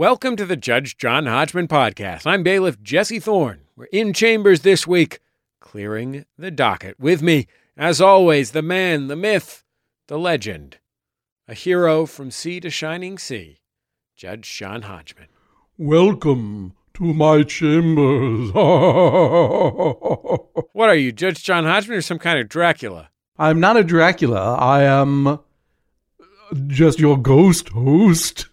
Welcome to the Judge John Hodgman podcast. I'm bailiff Jesse Thorn. We're in chambers this week, clearing the docket. With me, as always, the man, the myth, the legend, a hero from sea to shining sea, Judge John Hodgman. Welcome to my chambers. What are you, Judge John Hodgman, or some kind of Dracula? I'm not a Dracula. I am just your ghost host.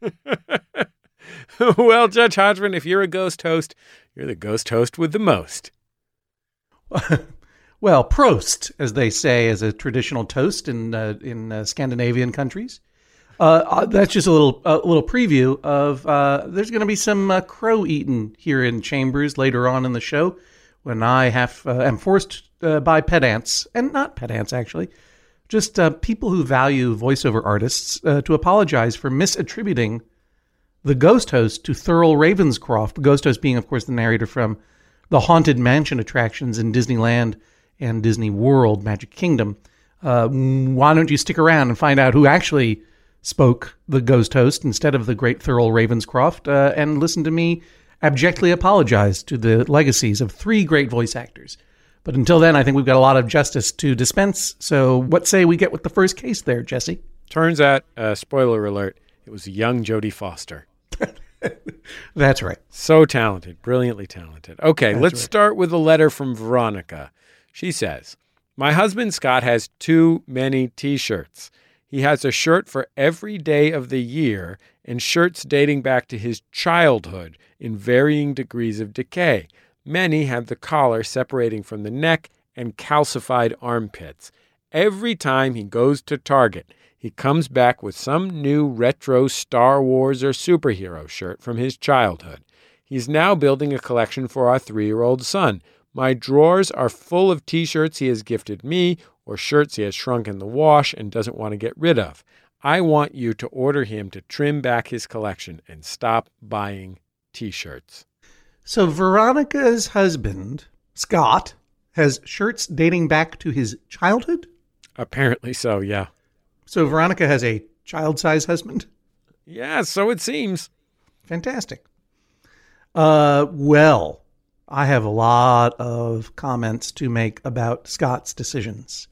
well, Judge Hodgman, if you're a ghost host, you're the ghost host with the most. well, Prost, as they say, is a traditional toast in uh, in uh, Scandinavian countries. Uh, uh, that's just a little a little preview of uh, there's going to be some uh, crow eaten here in Chambers later on in the show when I have am forced by pedants and not pedants actually just uh, people who value voiceover artists uh, to apologize for misattributing the ghost host to Thurl Ravenscroft. The ghost host being, of course, the narrator from the Haunted Mansion attractions in Disneyland and Disney World, Magic Kingdom. Uh, why don't you stick around and find out who actually spoke the ghost host instead of the great Thurl Ravenscroft uh, and listen to me abjectly apologize to the legacies of three great voice actors but until then, I think we've got a lot of justice to dispense. So, what say we get with the first case there, Jesse? Turns out, uh, spoiler alert, it was young Jodie Foster. That's right. So talented, brilliantly talented. Okay, That's let's right. start with a letter from Veronica. She says, My husband Scott has too many t shirts. He has a shirt for every day of the year and shirts dating back to his childhood in varying degrees of decay. Many have the collar separating from the neck and calcified armpits. Every time he goes to Target, he comes back with some new retro Star Wars or superhero shirt from his childhood. He's now building a collection for our three year old son. My drawers are full of t shirts he has gifted me or shirts he has shrunk in the wash and doesn't want to get rid of. I want you to order him to trim back his collection and stop buying t shirts. So, Veronica's husband, Scott, has shirts dating back to his childhood? Apparently so, yeah. So, Veronica has a child size husband? Yeah, so it seems. Fantastic. Uh, well, I have a lot of comments to make about Scott's decisions.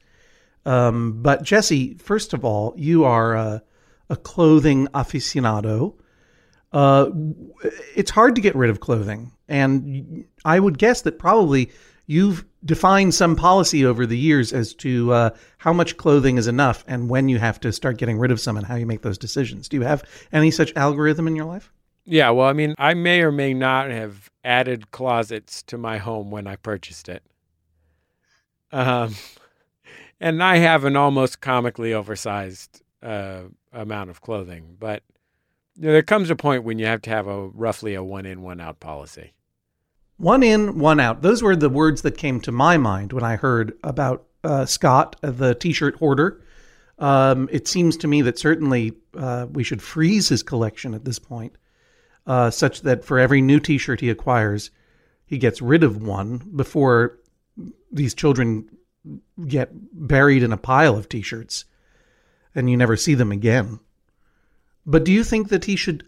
Um, but Jesse, first of all, you are a, a clothing aficionado. Uh, it's hard to get rid of clothing, and I would guess that probably you've defined some policy over the years as to uh, how much clothing is enough and when you have to start getting rid of some and how you make those decisions. Do you have any such algorithm in your life? Yeah, well, I mean, I may or may not have added closets to my home when I purchased it. Um, and I have an almost comically oversized uh, amount of clothing, but you know, there comes a point when you have to have a roughly a one in, one out policy. One in, one out. Those were the words that came to my mind when I heard about uh, Scott, the t shirt hoarder. Um, it seems to me that certainly uh, we should freeze his collection at this point, uh, such that for every new t shirt he acquires, he gets rid of one before these children get buried in a pile of t shirts and you never see them again. But do you think that he should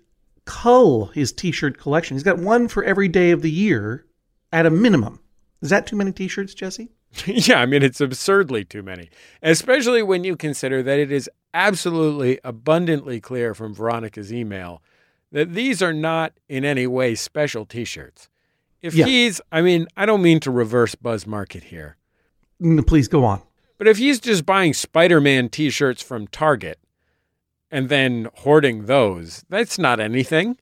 cull his t-shirt collection? He's got one for every day of the year at a minimum. Is that too many t-shirts, Jesse? yeah, I mean, it's absurdly too many, especially when you consider that it is absolutely abundantly clear from Veronica's email that these are not in any way special t shirts. If Yeah. he's, I mean, I don't mean to reverse Buzz Market here, Mm, Please go on. but if he's just buying Spider Man t shirts from Target and then hoarding those, that's not anything.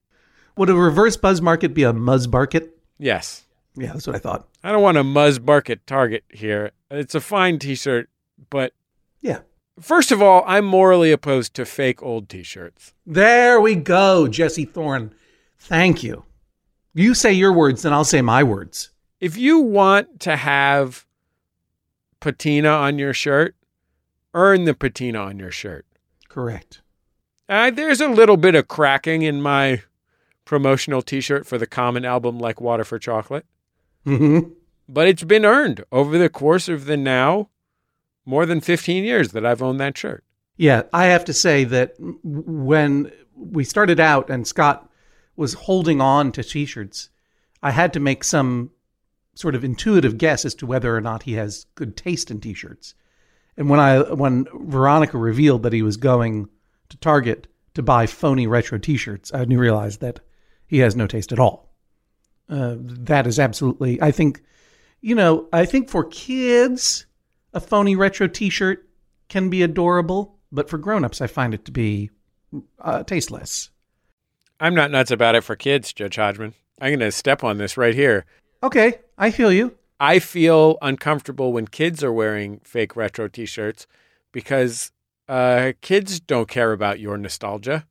Would a reverse buzz market be a muzz market? Yes. Yeah, that's what I thought. I don't want a Muzz Market Target here. It's a fine t shirt, but Yeah. first of all, I'm morally opposed to fake old t shirts. There we go, Jesse Thorn. Thank you. You say your words, then I'll say my words. if you want to have patina on your shirt, earn the patina on your shirt. Correct. Uh, there's a little bit of cracking in my promotional T-shirt for the Common album, like Water for Chocolate, hmm but it's been earned over the course of the now more than 15 years that I've owned that shirt. Yeah, I have to say that when we started out and Scott was holding on to t-shirts, I had to make some sort of intuitive guess as to whether or not he has good taste in t-shirts. And when I when Veronica revealed that he was going to Target to buy phony retro t-shirts, I realized that he has no taste at all. Uh, that is absolutely, I think, you know, I think for kids, a phony retro t-shirt can be adorable, but for grown-ups, I find it to be uh, tasteless. I'm not nuts about it for kids, Judge Hodgman. I'm going to step on this right here. Okay, I feel you. I feel uncomfortable when kids are wearing fake retro t shirts because uh, kids don't care about your nostalgia.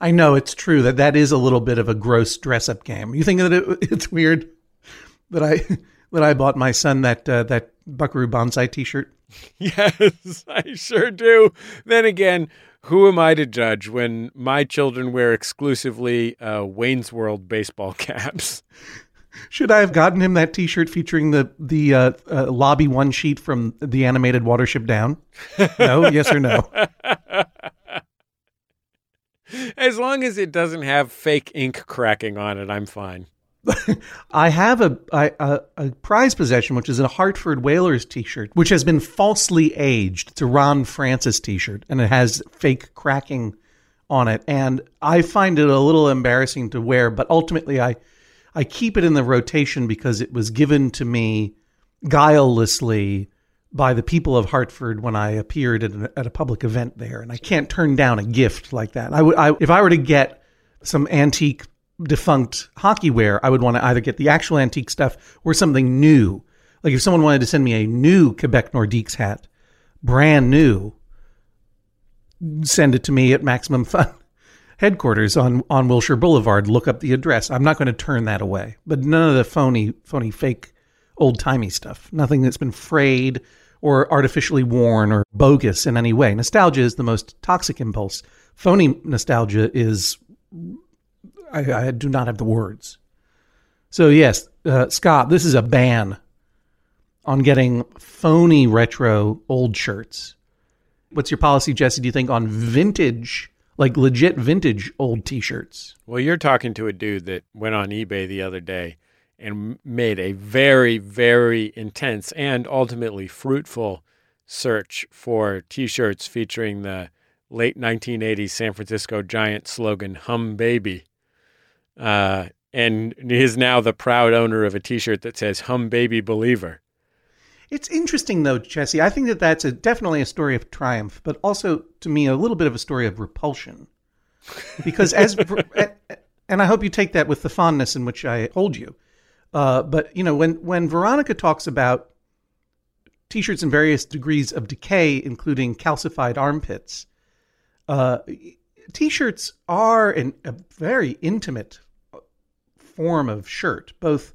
I know it's true that that is a little bit of a gross dress up game. You think that it, it's weird that I that I bought my son that uh, that Buckaroo Banzai T-shirt? Yes, I sure do. Then again, who am I to judge when my children wear exclusively uh, Wayne's World baseball caps? Should I have gotten him that T-shirt featuring the the uh, uh, lobby one sheet from the animated Watership Down? No, yes or no? As long as it doesn't have fake ink cracking on it, I'm fine. I have a, a, a prize possession, which is a Hartford Whalers T-shirt, which has been falsely aged. It's a Ron Francis T-shirt, and it has fake cracking on it. And I find it a little embarrassing to wear, but ultimately, I I keep it in the rotation because it was given to me guilelessly by the people of Hartford when I appeared at, an, at a public event there, and I can't turn down a gift like that. I would, I, if I were to get some antique defunct hockey wear, I would want to either get the actual antique stuff or something new. Like if someone wanted to send me a new Quebec Nordiques hat, brand new, send it to me at Maximum Fun headquarters on on Wilshire Boulevard. Look up the address. I'm not going to turn that away. But none of the phony, phony, fake, old timey stuff. Nothing that's been frayed or artificially worn or bogus in any way. Nostalgia is the most toxic impulse. Phony nostalgia is. I, I do not have the words. So yes, uh, Scott, this is a ban on getting phony retro old shirts. What's your policy, Jesse? Do you think on vintage like legit vintage old t-shirts. Well, you're talking to a dude that went on eBay the other day and made a very very intense and ultimately fruitful search for t-shirts featuring the late 1980s San Francisco Giant slogan "Hum Baby." Uh, and he is now the proud owner of a t-shirt that says "Hum Baby Believer." It's interesting, though, Jesse. I think that that's a, definitely a story of triumph, but also to me a little bit of a story of repulsion. Because as, and I hope you take that with the fondness in which I hold you. Uh, but you know, when when Veronica talks about t-shirts in various degrees of decay, including calcified armpits, uh, t-shirts are an, a very intimate form of shirt, both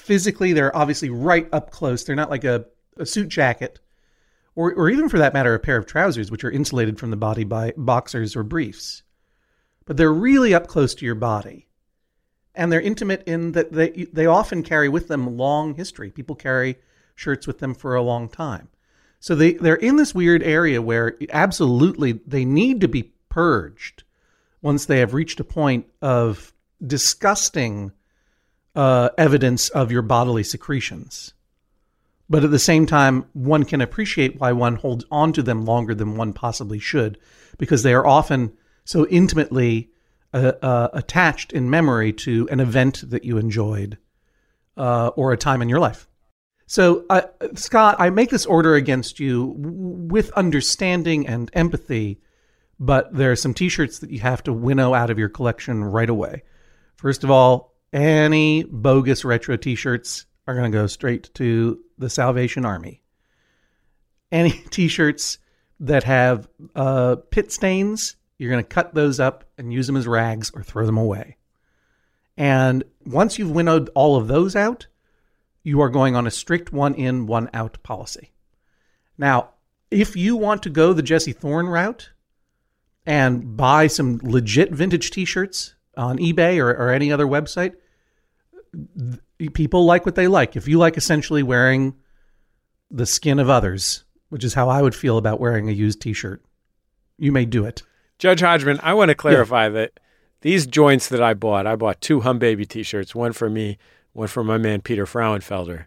physically they're obviously right up close. They're not like a, a suit jacket, or or even for that matter, a pair of trousers, which are insulated from the body by boxers or briefs. But they're really up close to your body, and they're intimate in that they they often carry with them long history. People carry shirts with them for a long time. So they, they're in this weird area where absolutely they need to be purged once they have reached a point of disgusting uh, evidence of your bodily secretions. But at the same time, one can appreciate why one holds on to them longer than one possibly should, because they are often so intimately uh, uh, attached in memory to an event that you enjoyed uh, or a time in your life. So, uh, Scott, I make this order against you with understanding and empathy, but there are some t shirts that you have to winnow out of your collection right away. First of all, any bogus retro t-shirts are going to go straight to the Salvation Army. Any t-shirts that have uh, pit stains, you're going to cut those up and use them as rags or throw them away. And once you've winnowed all of those out, you are going on a strict one in, one out policy. Now, if you want to go the Jesse Thorn route and buy some legit vintage t shirts on eBay or, or any other website, people like what they like. If you like essentially wearing the skin of others, which is how I would feel about wearing a used t shirt, you may do it. Judge Hodgman, I want to clarify that these joints that I bought, I bought two Hum Baby T-shirts, one for me, one for my man Peter Frauenfelder,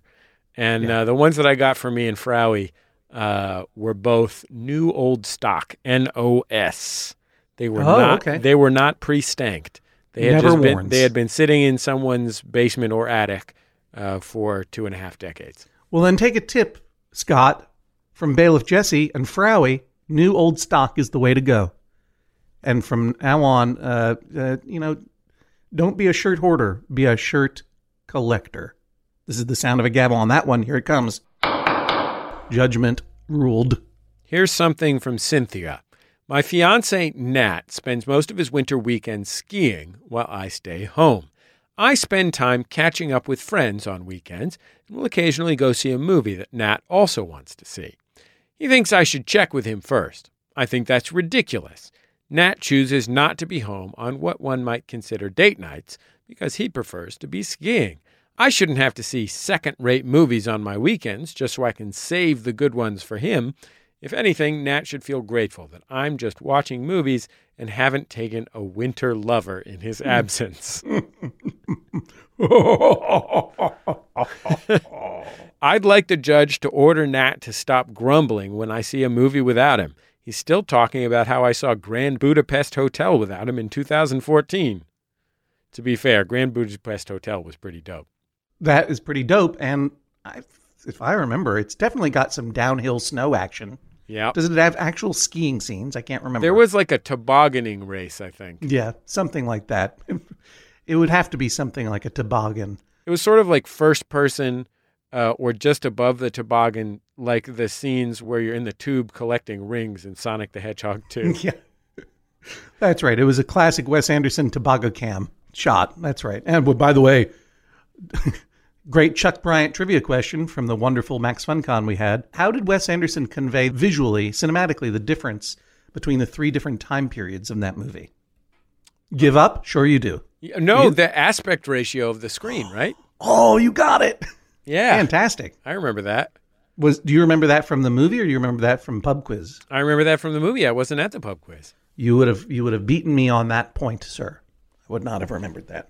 and uh, the ones that I got for me and Frowie uh, were both new old stock, NOS. They were Oh, not. okay. They were not pre-stanked. They had Never just been. They had been sitting in someone's basement or attic uh, for two and a half decades. Well, then take a tip, Scott, from Bailiff Jesse and Frowie. New old stock is the way to go. And from now on, uh, uh, you know, don't be a shirt hoarder, be a shirt collector. This is the sound of a gavel on that one. Here it comes. Judgment ruled. Here's something from Cynthia. My fiance Nat spends most of his winter weekends skiing while I stay home. I spend time catching up with friends on weekends and will occasionally go see a movie that Nat also wants to see. He thinks I should check with him first. I think that's ridiculous. Nat chooses not to be home on what one might consider date nights because he prefers to be skiing. I shouldn't have to see second rate movies on my weekends just so I can save the good ones for him. If anything, Nat should feel grateful that I'm just watching movies and haven't taken a winter lover in his hmm. absence. I'd like the judge to order Nat to stop grumbling when I see a movie without him. He's still talking about how I saw Grand Budapest Hotel without him in 2014. To be fair, Grand Budapest Hotel was pretty dope. That is pretty dope. And I, if I remember, it's definitely got some downhill snow action. Yeah. Does it have actual skiing scenes? I can't remember. There was like a tobogganing race, I think. Yeah, something like that. It would have to be something like a toboggan. It was sort of like first person uh, or just above the toboggan, like the scenes where you're in the tube collecting rings in Sonic the Hedgehog 2. Yeah. That's right. It was a classic Wes Anderson toboggan cam shot. That's right. And well, by the way, great Chuck Bryant trivia question from the wonderful Max FunCon we had. How did Wes Anderson convey visually, cinematically, the difference between the three different time periods in that movie? Give up? Sure you do. no, the aspect ratio of the screen, right? Oh, you got it. Yeah. Fantastic. I remember that. Was do you remember that from the movie or do you remember that from pub quiz? I remember that from the movie. I wasn't at the pub quiz. You would have you would have beaten me on that point, sir. I would not have remembered that.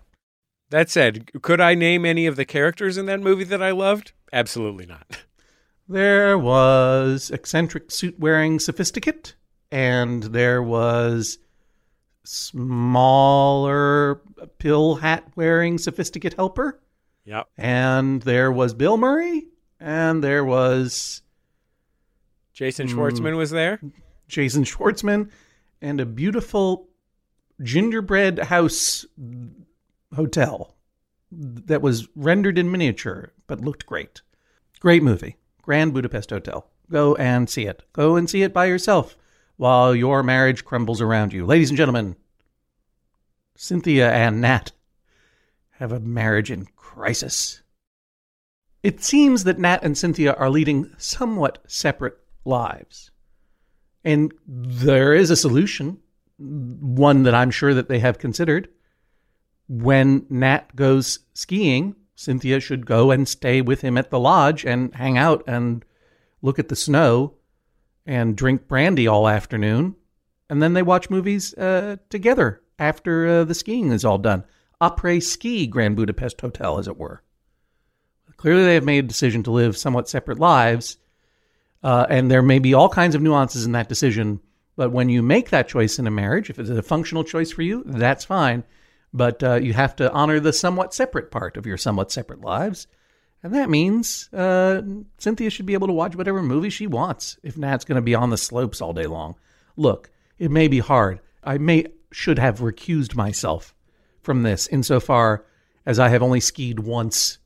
That said, could I name any of the characters in that movie that I loved? Absolutely not. There was eccentric suit wearing sophisticate, and there was smaller pill hat wearing sophisticate helper, Yep. and there was Bill Murray, and there was Jason hmm. Schwartzman was there. Jason Schwartzman, and a beautiful gingerbread house hotel that was rendered in miniature but looked great. Great movie. Grand Budapest Hotel. Go and see it. Go and see it by yourself while your marriage crumbles around you. Ladies and gentlemen, Cynthia and Nat have a marriage in crisis. It seems that Nat and Cynthia are leading somewhat separate lives. And there is a solution, one that I'm sure that they have considered. When Nat goes skiing, Cynthia should go and stay with him at the lodge and hang out and look at the snow and drink brandy all afternoon. And then they watch movies uh, together after uh, the skiing is all done. Après ski Grand Budapest Hotel, as it were. Clearly, they have made a decision to live somewhat separate lives. Uh, and there may be all kinds of nuances in that decision. But when you make that choice in a marriage, if it's a functional choice for you, that's fine. But uh, you have to honor the somewhat separate part of your somewhat separate lives. And that means uh, Cynthia should be able to watch whatever movie she wants if Nat's going to be on the slopes all day long. Look, it may be hard. I may should have recused myself from this insofar as I have only skied once.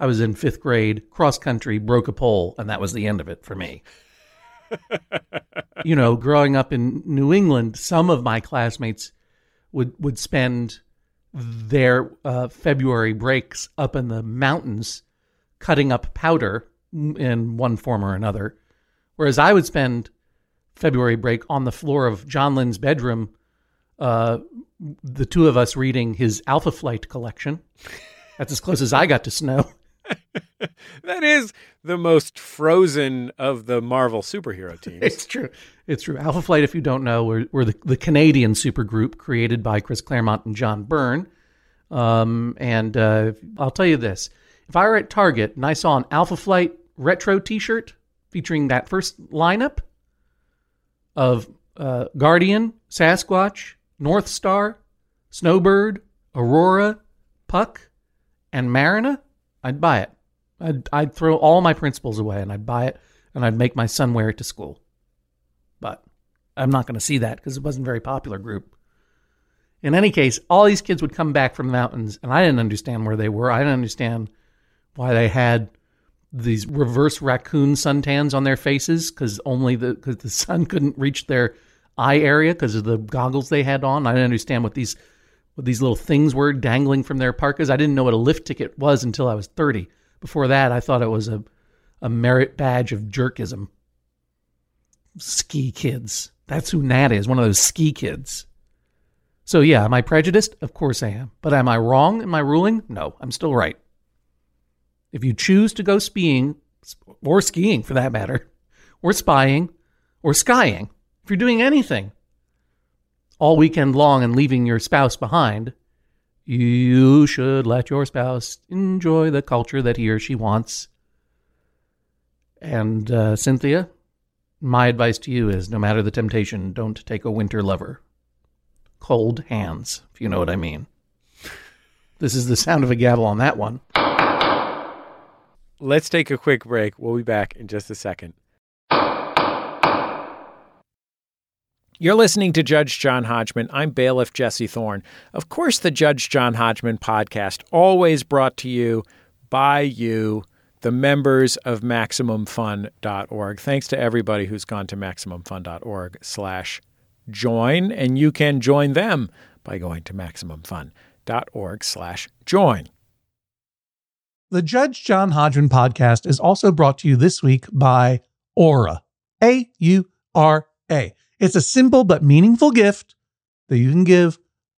I was in fifth grade, cross country, broke a pole, and that was the end of it for me. you know, growing up in New England, some of my classmates would would spend their uh, February breaks up in the mountains cutting up powder in one form or another, whereas I would spend February break on the floor of John Lynn's bedroom, uh, the two of us reading his Alpha Flight collection. That's as close as I got to snow. That is the most frozen of the Marvel superhero teams. It's true. It's true. Alpha Flight, if you don't know, we're, we're the, the Canadian supergroup created by Chris Claremont and John Byrne. Um, and uh, I'll tell you this if I were at Target and I saw an Alpha Flight retro t shirt featuring that first lineup of uh, Guardian, Sasquatch, Northstar, Snowbird, Aurora, Puck, and Marrina, I'd buy it. I'd, I'd throw all my principles away and I'd buy it and I'd make my son wear it to school. But I'm not going to see that because it wasn't a very popular group. In any case, all these kids would come back from the mountains, and I didn't understand where they were. I didn't understand why they had these reverse raccoon suntans on their faces because only the because the sun couldn't reach their eye area because of the goggles they had on. I didn't understand what these what these little things were dangling from their parkas. I didn't know what a lift ticket was until I was 30. Before that, I thought it was a a merit badge of jerkism. Ski kids. That's who Nat is, one of those ski kids. So, yeah, am I prejudiced? Of course I am. But am I wrong in my ruling? No, I'm still right. If you choose to go skiing, or skiing for that matter, or spying, or skying, if you're doing anything all weekend long and leaving your spouse behind, you should let your spouse enjoy the culture that he or she wants. And uh, Cynthia, my advice to you is no matter the temptation, don't take a winter lover. Cold hands, if you know what I mean. This is the sound of a gavel on that one. Let's take a quick break. We'll be back in just a second. You're listening to Judge John Hodgman. I'm bailiff Jesse Thorn. Of course, the Judge John Hodgman podcast, always brought to you by you, the members of MaximumFun.org. Thanks to everybody who's gone to MaximumFun.org slash join, and you can join them by going to MaximumFun.org slash join. The Judge John Hodgman podcast is also brought to you this week by Aura. A U R A. It's a simple but meaningful gift that you can give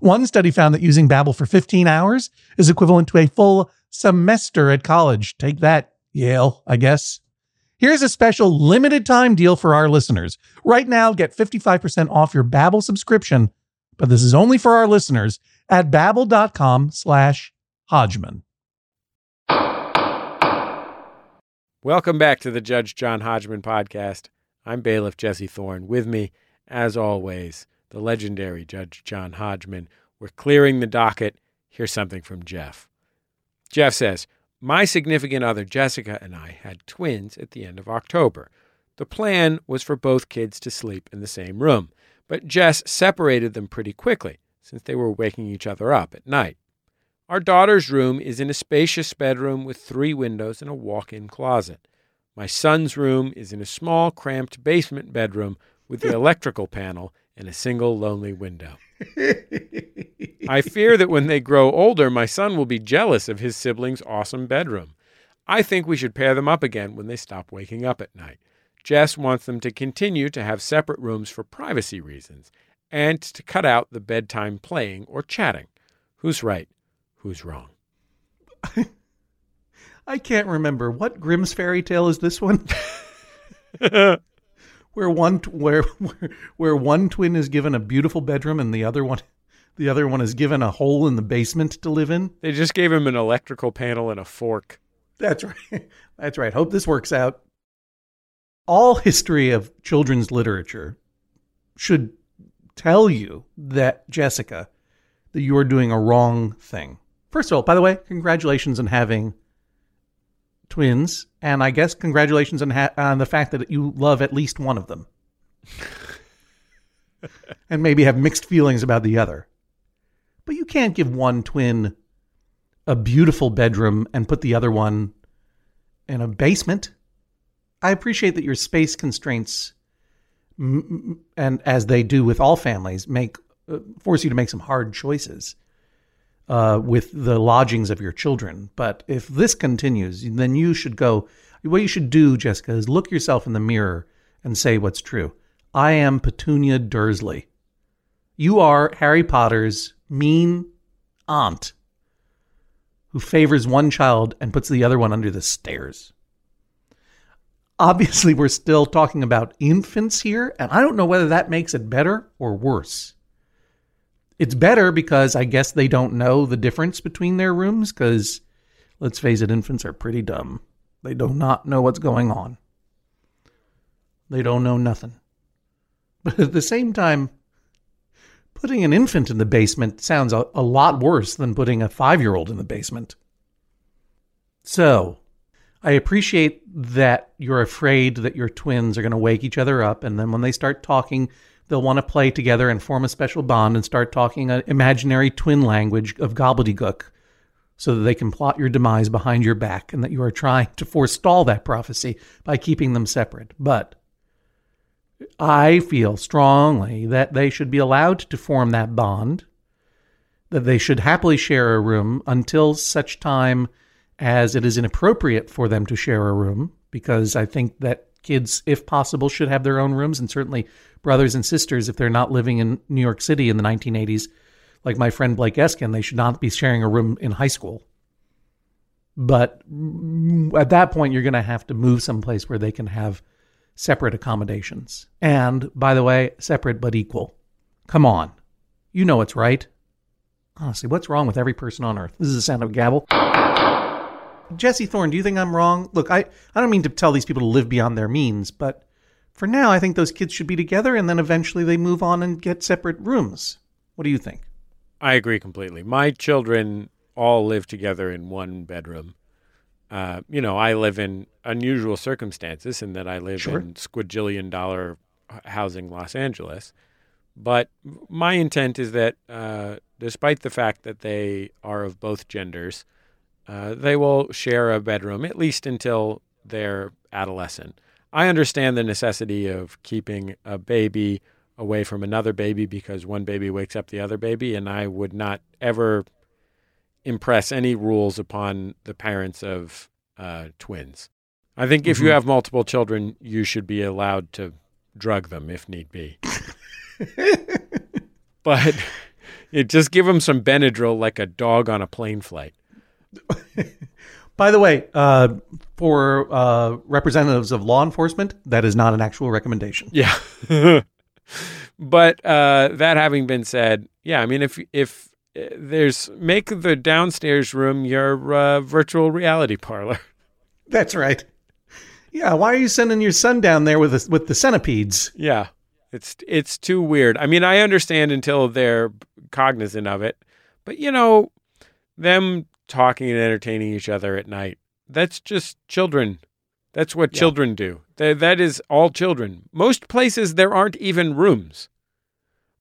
One study found that using Babbel for 15 hours is equivalent to a full semester at college. Take that, Yale, I guess. Here's a special limited time deal for our listeners. Right now, get 55% off your Babbel subscription, but this is only for our listeners at babbel.com slash Hodgman. Welcome back to the Judge John Hodgman podcast. I'm bailiff Jesse Thorn. With me, as always, the legendary Judge John Hodgman. We're clearing the docket. Here's something from Jeff. Jeff says, My significant other Jessica and I had twins at the end of October. The plan was for both kids to sleep in the same room, but Jess separated them pretty quickly since they were waking each other up at night. Our daughter's room is in a spacious bedroom with three windows and a walk in closet. My son's room is in a small, cramped basement bedroom with the electrical panel and a single lonely window. I fear that when they grow older, my son will be jealous of his siblings' awesome bedroom. I think we should pair them up again when they stop waking up at night. Jess wants them to continue to have separate rooms for privacy reasons and to cut out the bedtime playing or chatting. Who's right? Who's wrong? I can't remember what Grimm's fairy tale is this one. where one where, where one twin is given a beautiful bedroom and the other one the other one is given a hole in the basement to live in. They just gave him an electrical panel and a fork. That's right. That's right. Hope this works out. All history of children's literature should tell you that Jessica that you are doing a wrong thing. First of all, by the way, congratulations on having twins, and I guess congratulations on, ha- on the fact that you love at least one of them, and maybe have mixed feelings about the other. But you can't give one twin a beautiful bedroom and put the other one in a basement. I appreciate that your space constraints, and as they do with all families, make uh, force you to make some hard choices uh, with the lodgings of your children. But if this continues, then you should go. What you should do, Jessica, is look yourself in the mirror and say what's true. I am Petunia Dursley. You are Harry Potter's mean aunt who favors one child and puts the other one under the stairs. Obviously, we're still talking about infants here, and I don't know whether that makes it better or worse. It's better because I guess they don't know the difference between their rooms because let's face it, infants are pretty dumb. They do not know what's going on. They don't know nothing. But at the same time, putting an infant in the basement sounds a, a lot worse than putting a five year old in the basement. So, I appreciate that you're afraid that your twins are going to wake each other up, and then when they start talking, they'll want to play together and form a special bond and start talking an imaginary twin language of gobbledygook so that they can plot your demise behind your back and that you are trying to forestall that prophecy by keeping them separate. But I feel strongly that they should be allowed to form that bond, that they should happily share a room until such time as it is inappropriate for them to share a room, because I think that kids, if possible, should have their own rooms, and certainly brothers and sisters, if they're not living in New York City in the 1980s, like my friend Blake Eskin, they should not be sharing a room in high school. But at that point, you're going to have to move someplace where they can have separate accommodations. And by the way, separate but equal. Come on. You know it's right. Honestly, what's wrong with every person on earth? This is the sound of a gavel. Jesse Thorn, do you think I'm wrong? Look, I, I don't mean to tell these people to live beyond their means, but for now, I think those kids should be together and then eventually they move on and get separate rooms. What do you think? I agree completely. My children all live together in one bedroom. Uh, you know, I live in unusual circumstances in that I live Sure. in squadrillion dollar housing Los Angeles. But my intent is that, uh, despite the fact that they are of both genders, uh, they will share a bedroom at least until they're adolescent. I understand the necessity of keeping a baby away from another baby because one baby wakes up the other baby, and I would not ever impress any rules upon the parents of uh, twins. I think if you Mhm. have multiple children, you should be allowed to drug them if need be. but it just give them some Benadryl like a dog on a plane flight. By the way, uh, for uh, representatives of law enforcement, that is not an actual recommendation. Yeah. but uh, that having been said, yeah, I mean, if if uh, there's make the downstairs room your uh, virtual reality parlor. That's right. Yeah, why are you sending your son down there with the, with the centipedes? Yeah. It's it's too weird. I mean, I understand until they're cognizant of it. But you know, them talking and entertaining each other at night, that's just children. That's what Yeah. children do. That that is all children. Most places there aren't even rooms.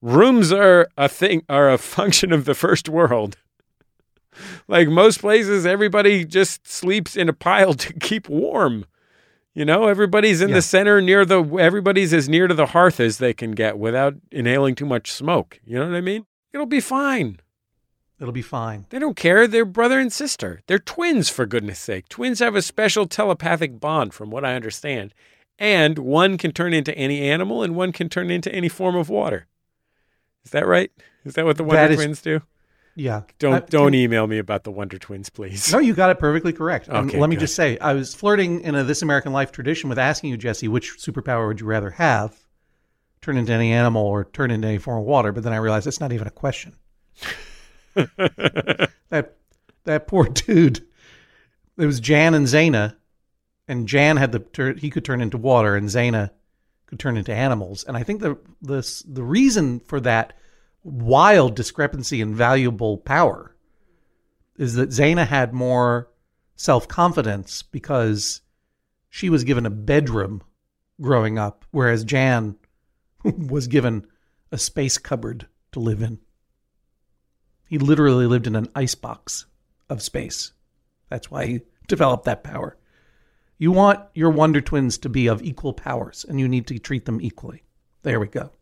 Rooms are a thing are a function of the first world. like most places everybody just sleeps in a pile to keep warm. You know, everybody's in Yeah. the center near the everybody's as near to the hearth as they can get without inhaling too much smoke. You know what I mean? It'll be fine. It'll be fine. They don't care. They're brother and sister. They're twins, for goodness sake. Twins have a special telepathic bond, from what I understand. And one can turn into any animal and one can turn into any form of water. Is that right? Is that what the Wonder is- Twins do? Yeah. Don't Uh, don't can- email me about the Wonder Twins, please. No, you got it perfectly correct. And Okay, let me good. just say, I was flirting in a This American Life tradition with asking you, Jesse, which superpower would you rather have? Turn into any animal or turn into any form of water? But then I realized that's not even a question. that that poor dude. It was Jan and Zaina, and Jan had the he could turn into water, and Zaina could turn into animals. And I think the the the reason for that wild discrepancy in valuable power is that Zaina had more self confidence because she was given a bedroom growing up, whereas Jan was given a space cupboard to live in. He literally lived in an icebox of space. That's why he developed that power. You want your Wonder Twins to be of equal powers, and you need to treat them equally. There we go.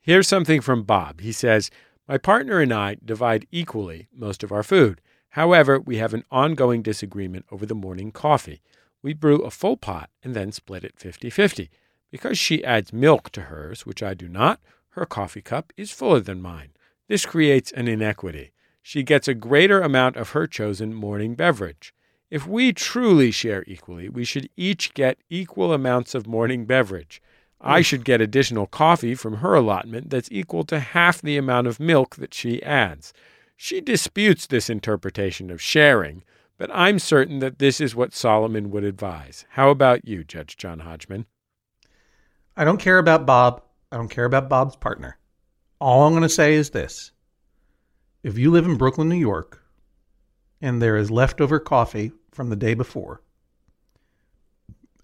Here's something from Bob. He says, My partner and I divide equally most of our food. However, we have an ongoing disagreement over the morning coffee. We brew a full pot and then split it 50 50. Because she adds milk to hers, which I do not, her coffee cup is fuller than mine. This creates an inequity. She gets a greater amount of her chosen morning beverage. If we truly share equally, we should each get equal amounts of morning beverage. I should get additional coffee from her allotment that's equal to half the amount of milk that she adds. She disputes this interpretation of sharing, but I'm certain that this is what Solomon would advise. How about you, Judge John Hodgman? I don't care about Bob. I don't care about Bob's partner. All I'm going to say is this. If you live in Brooklyn, New York, and there is leftover coffee from the day before,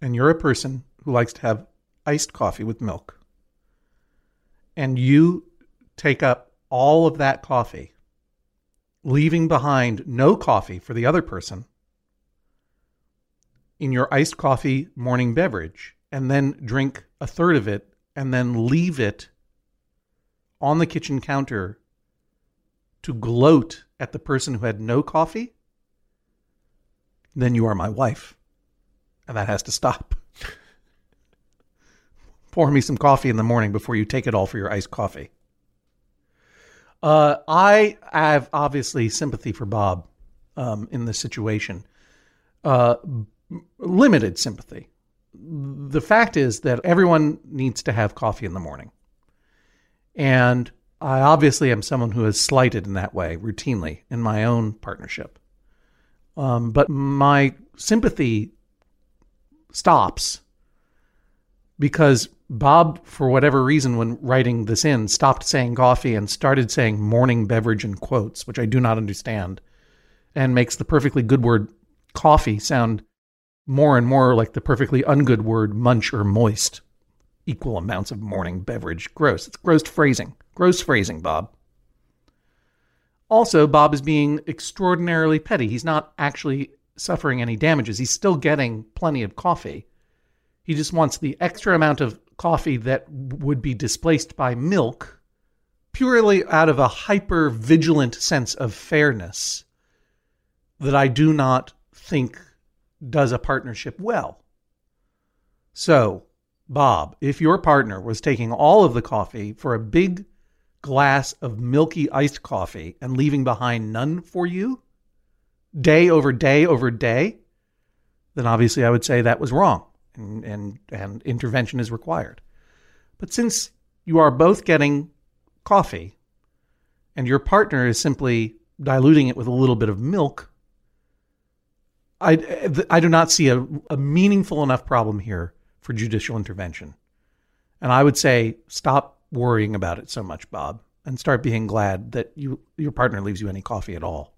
and you're a person who likes to have iced coffee with milk, and you take up all of that coffee, leaving behind no coffee for the other person in your iced coffee morning beverage, and then drink a third of it, and then leave it on the kitchen counter to gloat at the person who had no coffee, then you are my wife. And that has to stop. Pour me some coffee in the morning before you take it all for your iced coffee. Uh, I have obviously sympathy for Bob um, in this situation. Uh, limited sympathy. The fact is that everyone needs to have coffee in the morning. And I obviously am someone who is slighted in that way routinely in my own partnership. Um, but my sympathy stops because Bob, for whatever reason, when writing this in, stopped saying coffee and started saying morning beverage in quotes, which I do not understand, and makes the perfectly good word coffee sound more and more like the perfectly ungood word munch or moist. Equal amounts of morning beverage. Gross. It's gross phrasing. Gross phrasing, Bob. Also, Bob is being extraordinarily petty. He's not actually suffering any damages. He's still getting plenty of coffee. He just wants the extra amount of coffee that would be displaced by milk purely out of a hyper vigilant sense of fairness that I do not think does a partnership well. So, Bob, if your partner was taking all of the coffee for a big glass of milky iced coffee and leaving behind none for you, day over day over day, then obviously I would say that was wrong and, and, and intervention is required. But since you are both getting coffee and your partner is simply diluting it with a little bit of milk, I, I do not see a, a meaningful enough problem here for judicial intervention. And I would say stop worrying about it so much, Bob, and start being glad that you your partner leaves you any coffee at all.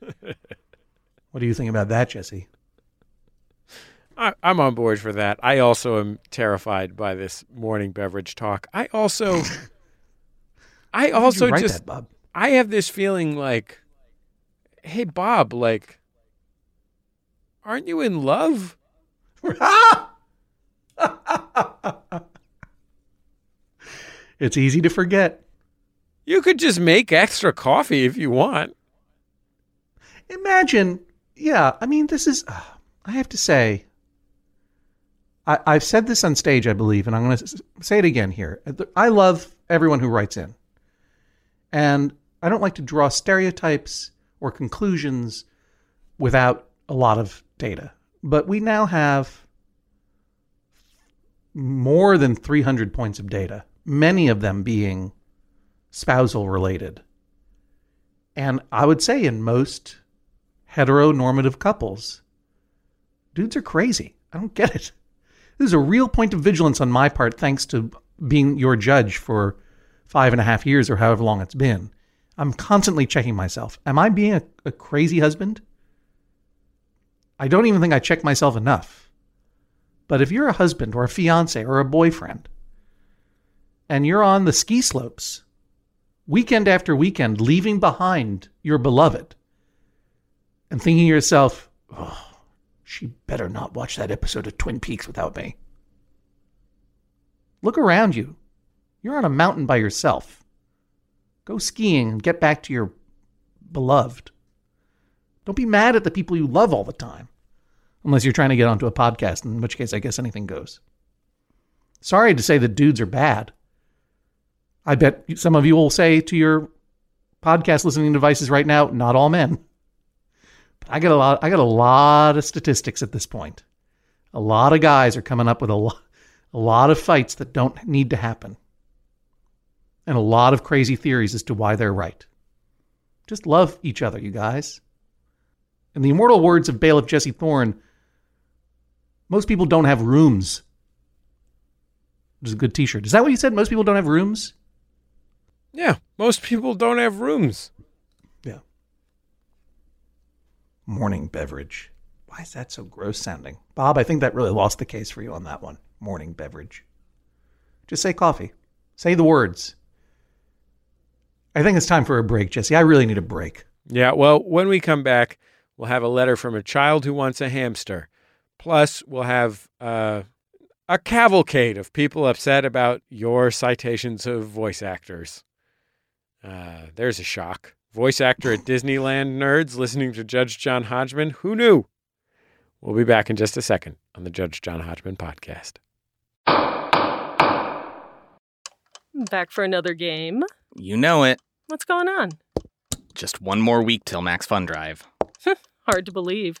what do you think about that, Jesse? I, I'm on board for that. I also am terrified by this morning beverage talk. I also, I also just, that, Bob. I have this feeling like, hey Bob, like, aren't you in love? it's easy to forget. You could just make extra coffee if you want. Imagine, yeah. I mean, this is. Uh, I have to say, I, I've said this on stage, I believe, and I'm going to say it again here. I love everyone who writes in, and I don't like to draw stereotypes or conclusions without a lot of data. But we now have more than 300 points of data, many of them being spousal related. And I would say in most heteronormative couples, dudes are crazy. I don't get it. This is a real point of vigilance on my part, thanks to being your judge for five and a half years or however long it's been. I'm constantly checking myself. Am I being a, a crazy husband? I don't even think I check myself enough. But if you're a husband or a fiance or a boyfriend, and you're on the ski slopes weekend after weekend, leaving behind your beloved, and thinking to yourself, oh, she better not watch that episode of Twin Peaks without me. Look around you. You're on a mountain by yourself. Go skiing and get back to your beloved. Don't be mad at the people you love all the time. Unless you're trying to get onto a podcast, in which case I guess anything goes. Sorry to say that dudes are bad. I bet some of you will say to your podcast listening devices right now, not all men. But I got a lot I got a lot of statistics at this point. A lot of guys are coming up with a lot, a lot of fights that don't need to happen. And a lot of crazy theories as to why they're right. Just love each other, you guys. In the immortal words of Bailiff Jesse Thorn, most people don't have rooms. Which is a good t shirt. Is that what you said? Most people don't have rooms? Yeah, most people don't have rooms. Yeah. Morning beverage. Why is that so gross sounding? Bob, I think that really lost the case for you on that one. Morning beverage. Just say coffee. Say the words. I think it's time for a break, Jesse. I really need a break. Yeah, well, when we come back, we'll have a letter from a child who wants a hamster. Plus, we'll have uh, a cavalcade of people upset about your citations of voice actors. Uh, there's a shock. Voice actor at Disneyland nerds listening to Judge John Hodgman. Who knew? We'll be back in just a second on the Judge John Hodgman podcast. Back for another game. You know it. What's going on? Just one more week till Max Fun Drive. Hard to believe.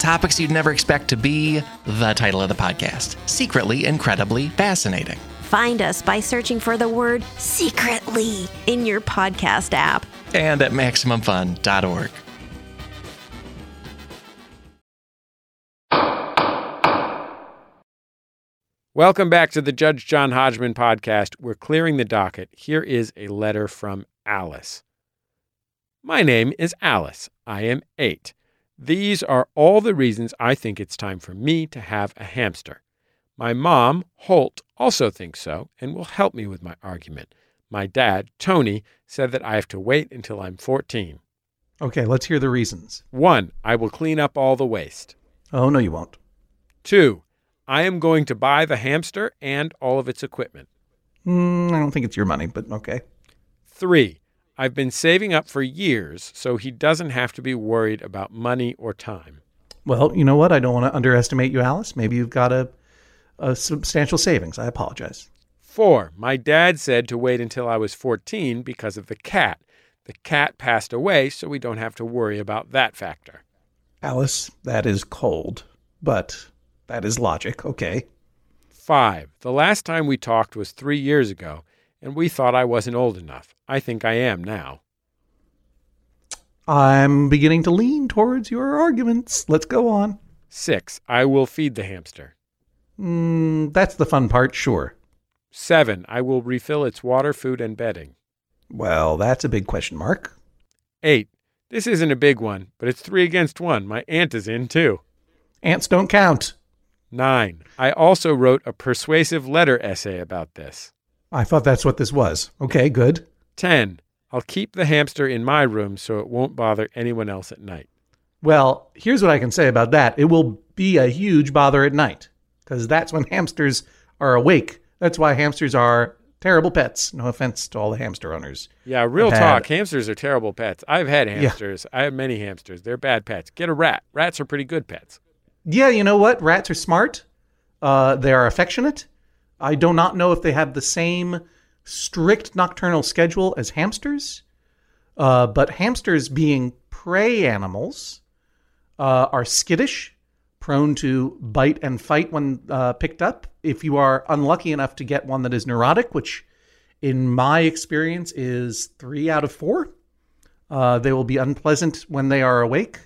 Topics you'd never expect to be the title of the podcast Secretly Incredibly Fascinating. Find us by searching for the word secretly in your podcast app. And at MaximumFun.org. Welcome back to the Judge John Hodgman podcast. We're clearing the docket. Here is a letter from Alice. My name is Alice. I am eight. These are all the reasons I think it's time for me to have a hamster. My mom, Holt, also thinks so and will help me with my argument. My dad, Tony, said that I have to wait until I'm 14. Okay, let's hear the reasons. One, I will clean up all the waste. Oh, no, you won't. Two, I am going to buy the hamster and all of its equipment. Mm, I don't think it's your money, but okay. Three, I've been saving up for years so he doesn't have to be worried about money or time. Well, you know what? I don't want to underestimate you, Alice. Maybe you've got a, a substantial savings. I apologize. Four, my dad said to wait until I was 14 because of the cat. The cat passed away, so we don't have to worry about that factor. Alice, that is cold, but that is logic. Okay. Five, the last time we talked was three years ago, and we thought I wasn't old enough. I think I am now. I'm beginning to lean towards your arguments. Let's go on. Six, I will feed the hamster. Mm, that's the fun part, sure. Seven, I will refill its water, food, and bedding. Well, that's a big question mark. Eight, this isn't a big one, but it's three against one. My aunt is in too. Ants don't count. Nine, I also wrote a persuasive letter essay about this. I thought that's what this was. Okay, good. 10. I'll keep the hamster in my room so it won't bother anyone else at night. Well, here's what I can say about that it will be a huge bother at night because that's when hamsters are awake. That's why hamsters are terrible pets. No offense to all the hamster owners. Yeah, real talk. Hamsters are terrible pets. I've had hamsters. I have many hamsters. They're bad pets. Get a rat. Rats are pretty good pets. Yeah, you know what? Rats are smart. Uh, they are affectionate. I do not know if they have the same strict nocturnal schedule as hamsters, uh, but hamsters, being prey animals, uh, are skittish, prone to bite and fight when uh, picked up. If you are unlucky enough to get one that is neurotic, which in my experience is three out of four, uh, they will be unpleasant when they are awake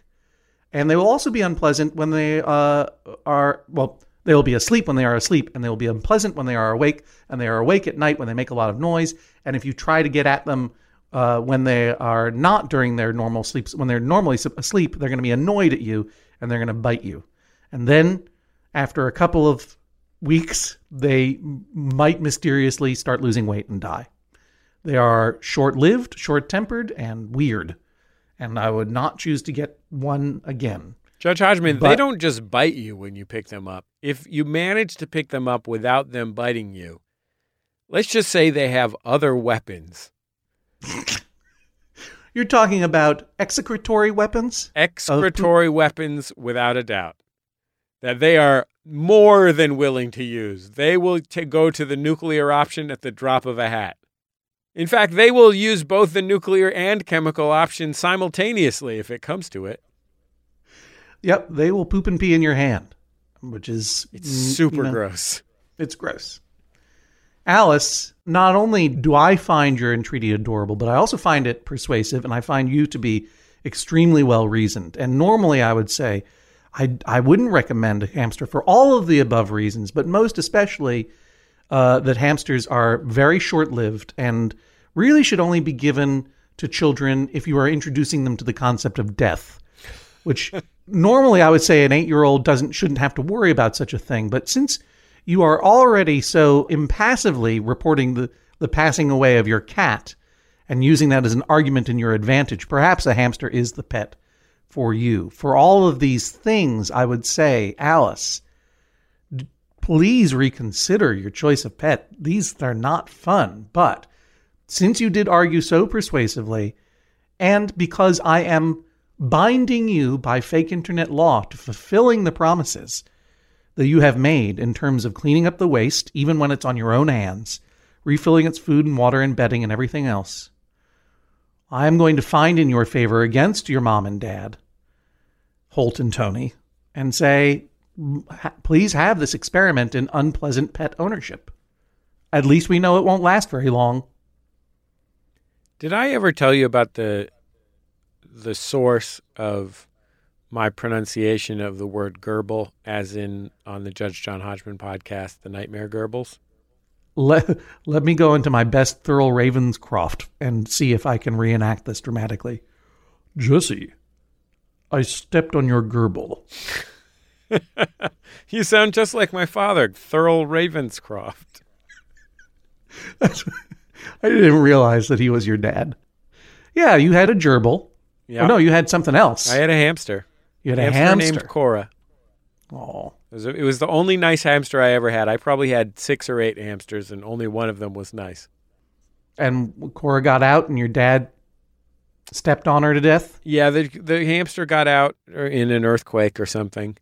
and they will also be unpleasant when they uh, are well they will be asleep when they are asleep and they will be unpleasant when they are awake and they are awake at night when they make a lot of noise. And if you try to get at them uh, when they are not during their normal sleeps when they're normally asleep they're going to be annoyed at you and they're going to bite you. And then after a couple of weeks they might mysteriously start losing weight and die. They are short-lived short-tempered and weird. And I would not choose to get one again. Judge Hodgman, they don't just bite you when you pick them up. If you manage to pick them up without them biting you, let's just say they have other weapons. You're talking about execratory weapons? Excretory weapons, without a doubt. That they are more than willing to use. They will t- go to the nuclear option at the drop of a hat. In fact, they will use both the nuclear and chemical option simultaneously if it comes to it. Yep, they will poop and pee in your hand, which is It's super you know, gross. It's gross. Alice, not only do I find your entreaty adorable, but I also find it persuasive, and I find you to be extremely well reasoned. And normally, I would say I I wouldn't recommend a hamster for all of the above reasons, but most especially uh, that hamsters are very short lived and really should only be given to children if you are introducing them to the concept of death, which normally I would say an eight year old doesn't shouldn't have to worry about such a thing. But since you are already so impassively reporting the, the passing away of your cat and using that as an argument in your advantage, perhaps a hamster is the pet for you. For all of these things, I would say, Alice, d- please reconsider your choice of pet. These are not fun. But since you did argue so persuasively, and because I am binding you by fake internet law to fulfilling the promises that you have made in terms of cleaning up the waste, even when it's on your own hands, refilling its food and water and bedding and everything else, I am going to find in your favor against your mom and dad, Holt and Tony, and say, please have this experiment in unpleasant pet ownership. At least we know it won't last very long. Did I ever tell you about the the source of my pronunciation of the word gerbil, as in on the Judge John Hodgman podcast, The Nightmare Gerbils? Let, let me go into my best Thurl Ravenscroft and see if I can reenact this dramatically. Jesse, I stepped on your gerbil. You sound just like my father, Thurl Ravenscroft. I didn't realize that he was your dad. Yeah, you had a gerbil. Yeah. Oh, no, you had something else. I had a hamster. you had a hamster, hamster. named Cora. Oh, It was, it was the only nice hamster I ever had. I probably had six or eight hamsters, and only one of them was nice. and Cora got out, and your dad stepped on her to death. Yeah, the the hamster got out in an earthquake or something,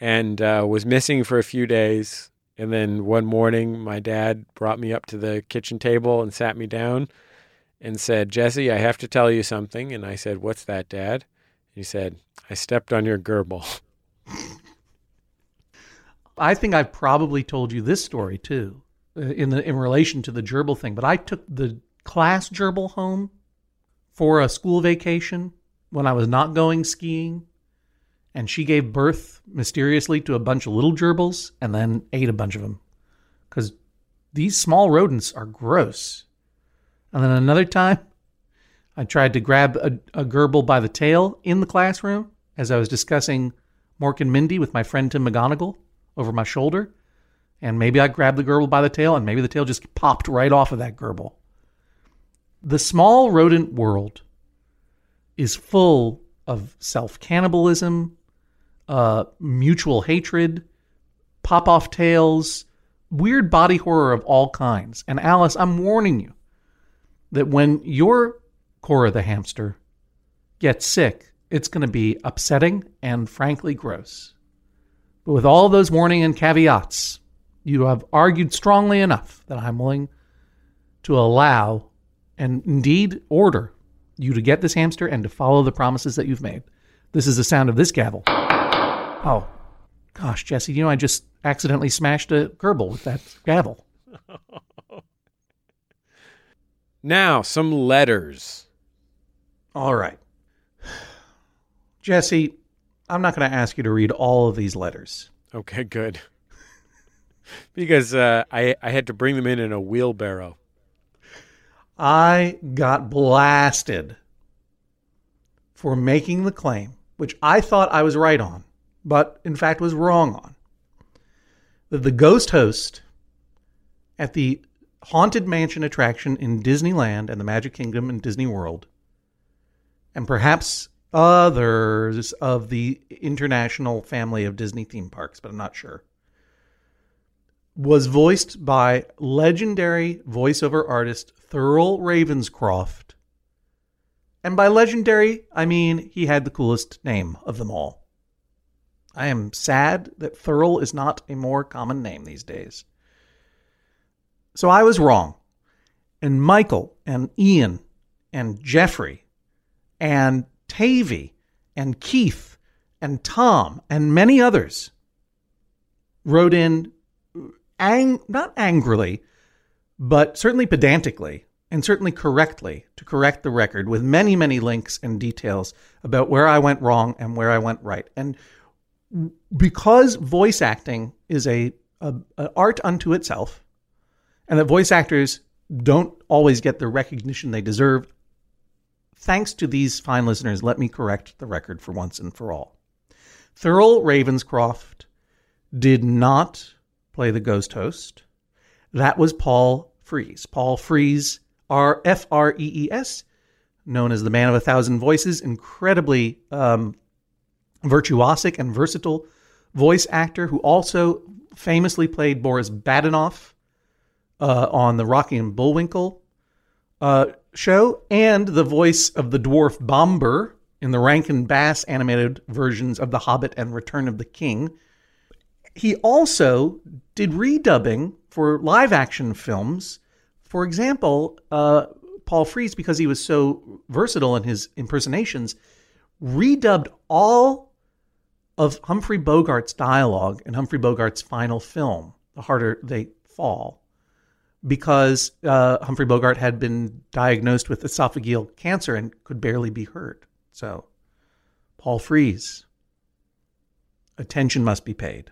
and uh, was missing for a few days. And then one morning, my dad brought me up to the kitchen table and sat me down, and said, "Jesse, I have to tell you something." And I said, "What's that, Dad?" And he said, "I stepped on your gerbil." I think I've probably told you this story too, uh, in the in relation to the gerbil thing. But I took the class gerbil home for a school vacation when I was not going skiing, and she gave birth mysteriously to a bunch of little gerbils and then ate a bunch of them because these small rodents are gross. And then another time, I tried to grab a, a gerbil by the tail in the classroom as I was discussing Mork and Mindy with my friend Tim McGonigal over my shoulder. And maybe I grabbed the gerbil by the tail, and maybe the tail just popped right off of that gerbil. The small rodent world is full of self cannibalism, uh, mutual hatred, pop off tails, weird body horror of all kinds. And Alice, I'm warning you that when your Cora the hamster gets sick, it's going to be upsetting and frankly gross. But with all those warning and caveats, you have argued strongly enough that I'm willing to allow and indeed order you to get this hamster and to follow the promises that you've made. This is the sound of this gavel. Oh, gosh, Jesse, you know, I just accidentally smashed a gerbil with that gavel. Now, some letters. All right. Jesse, I'm not going to ask you to read all of these letters. Okay, good. because uh, I I had to bring them in in a wheelbarrow. I got blasted for making the claim, which I thought I was right on, but in fact was wrong on, that the ghost host at the Haunted Mansion attraction in Disneyland and the Magic Kingdom in Disney World, and perhaps others of the international family of Disney theme parks, but I'm not sure, was voiced by legendary voiceover artist Thurl Ravenscroft. And by legendary, I mean he had the coolest name of them all. I am sad that Thurl is not a more common name these days. So I was wrong. And Michael and Ian and Jeffrey and Tavy and Keith and Tom and many others wrote in ang- not angrily, but certainly pedantically and certainly correctly to correct the record with many, many links and details about where I went wrong and where I went right. And because voice acting is a, a, a art unto itself, and that voice actors don't always get the recognition they deserve, thanks to these fine listeners, let me correct the record for once and for all. Thurl Ravenscroft did not play the ghost host. That was Paul Frees. Paul Frees, R F R E E S, known as the man of a thousand voices, incredibly um, virtuosic and versatile voice actor who also famously played Boris Badenov uh, on the Rocky and Bullwinkle uh, show, and the voice of the dwarf Bombur in the Rankin Bass animated versions of The Hobbit and Return of the King. He also did redubbing for live action films. For example, uh, Paul Frees, because he was so versatile in his impersonations, redubbed all of Humphrey Bogart's dialogue in Humphrey Bogart's final film, The Harder They Fall, because uh, Humphrey Bogart had been diagnosed with esophageal cancer and could barely be heard. So, Paul Frees attention must be paid.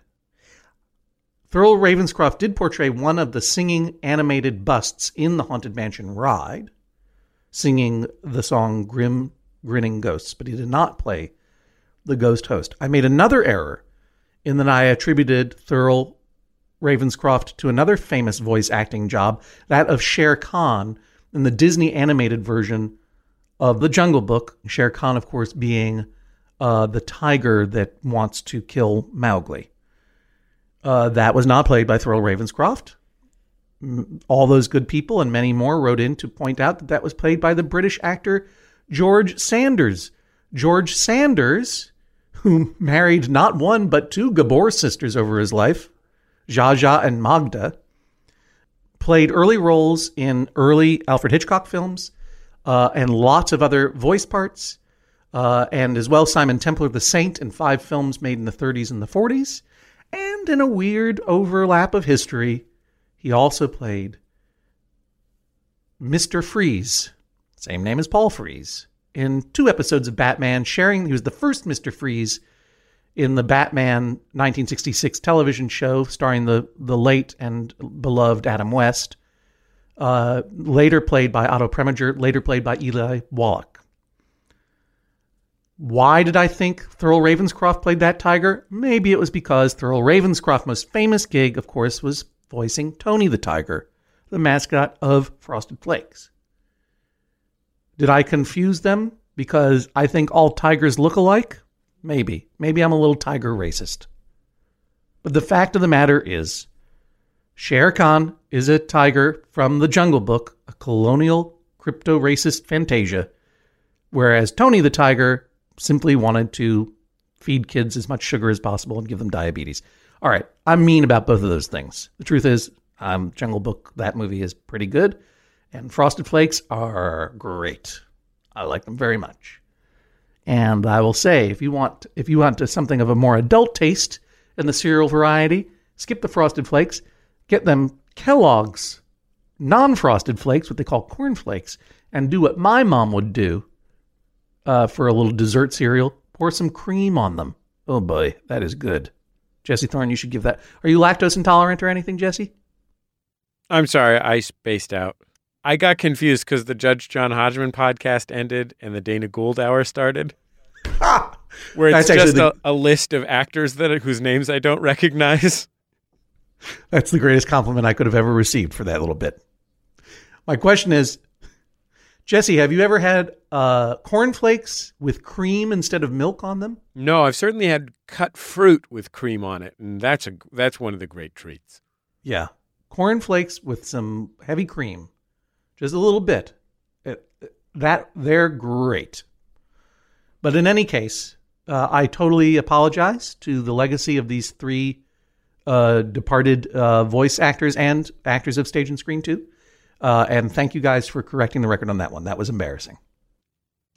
Thurl Ravenscroft did portray one of the singing animated busts in the Haunted Mansion ride, singing the song Grim Grinning Ghosts, but he did not play the ghost host. I made another error in that I attributed Thurl Ravenscroft to another famous voice acting job, that of Shere Khan in the Disney animated version of The Jungle Book. Shere Khan, of course, being uh, the tiger that wants to kill Mowgli. Uh, that was not played by Thurl Ravenscroft. All those good people and many more wrote in to point out that that was played by the British actor George Sanders. George Sanders, who married not one but two Gabor sisters over his life, Zsa and Magda, played early roles in early Alfred Hitchcock films uh, and lots of other voice parts, uh, and as well Simon Templar the Saint in five films made in the 30s and the 40s. And in a weird overlap of history, he also played Mr. Freeze, same name as Paul Frees, in two episodes of Batman, sharing he was the first Mr. Freeze in the Batman 1966 television show starring the, the late and beloved Adam West, uh, later played by Otto Preminger, later played by Eli Wallach. Why did I think Thurl Ravenscroft played that tiger? Maybe it was because Thurl Ravenscroft's most famous gig, of course, was voicing Tony the Tiger, the mascot of Frosted Flakes. Did I confuse them because I think all tigers look alike? Maybe. Maybe I'm a little tiger racist. But the fact of the matter is, Shere Khan is a tiger from the Jungle Book, a colonial crypto racist fantasia, whereas Tony the Tiger simply wanted to feed kids as much sugar as possible and give them diabetes. All right, I'm mean about both of those things. The truth is, um, Jungle Book, that movie is pretty good, and Frosted Flakes are great. I like them very much. And I will say, if you want, if you want something of a more adult taste in the cereal variety, skip the Frosted Flakes, get them Kellogg's non-frosted flakes, what they call corn flakes, and do what my mom would do uh, for a little dessert cereal. Pour some cream on them. Oh boy, that is good. Jesse Thorn, you should give that. Are you lactose intolerant or anything, Jesse? I'm sorry, I spaced out. I got confused because the Judge John Hodgman podcast ended and the Dana Gould hour started. Where it's That's just the- a, a list of actors that whose names I don't recognize. That's the greatest compliment I could have ever received for that little bit. My question is, Jesse, have you ever had uh, cornflakes with cream instead of milk on them? No, I've certainly had cut fruit with cream on it, and that's a that's one of the great treats. Yeah, cornflakes with some heavy cream, just a little bit. It- that they're great. But in any case, uh, I totally apologize to the legacy of these three uh, departed uh, voice actors and actors of stage and screen too. Uh, and thank you guys for correcting the record on that one. That was embarrassing.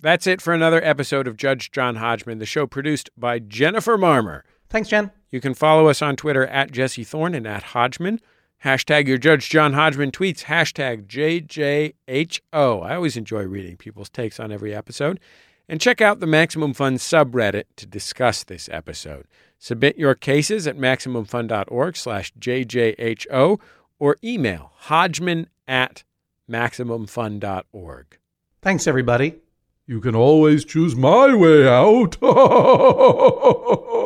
That's it for another episode of Judge John Hodgman, the show produced by Jennifer Marmer. Thanks, Jen. You can follow us on Twitter at Jesse Thorn and at Hodgman. Hashtag your Judge John Hodgman tweets, hashtag JJHO. I always enjoy reading people's takes on every episode. And check out the Maximum Fun subreddit to discuss this episode. Submit your cases at MaximumFun.org slash JJHO or email Hodgman at MaximumFun.org. Thanks, everybody. You can always choose my way out.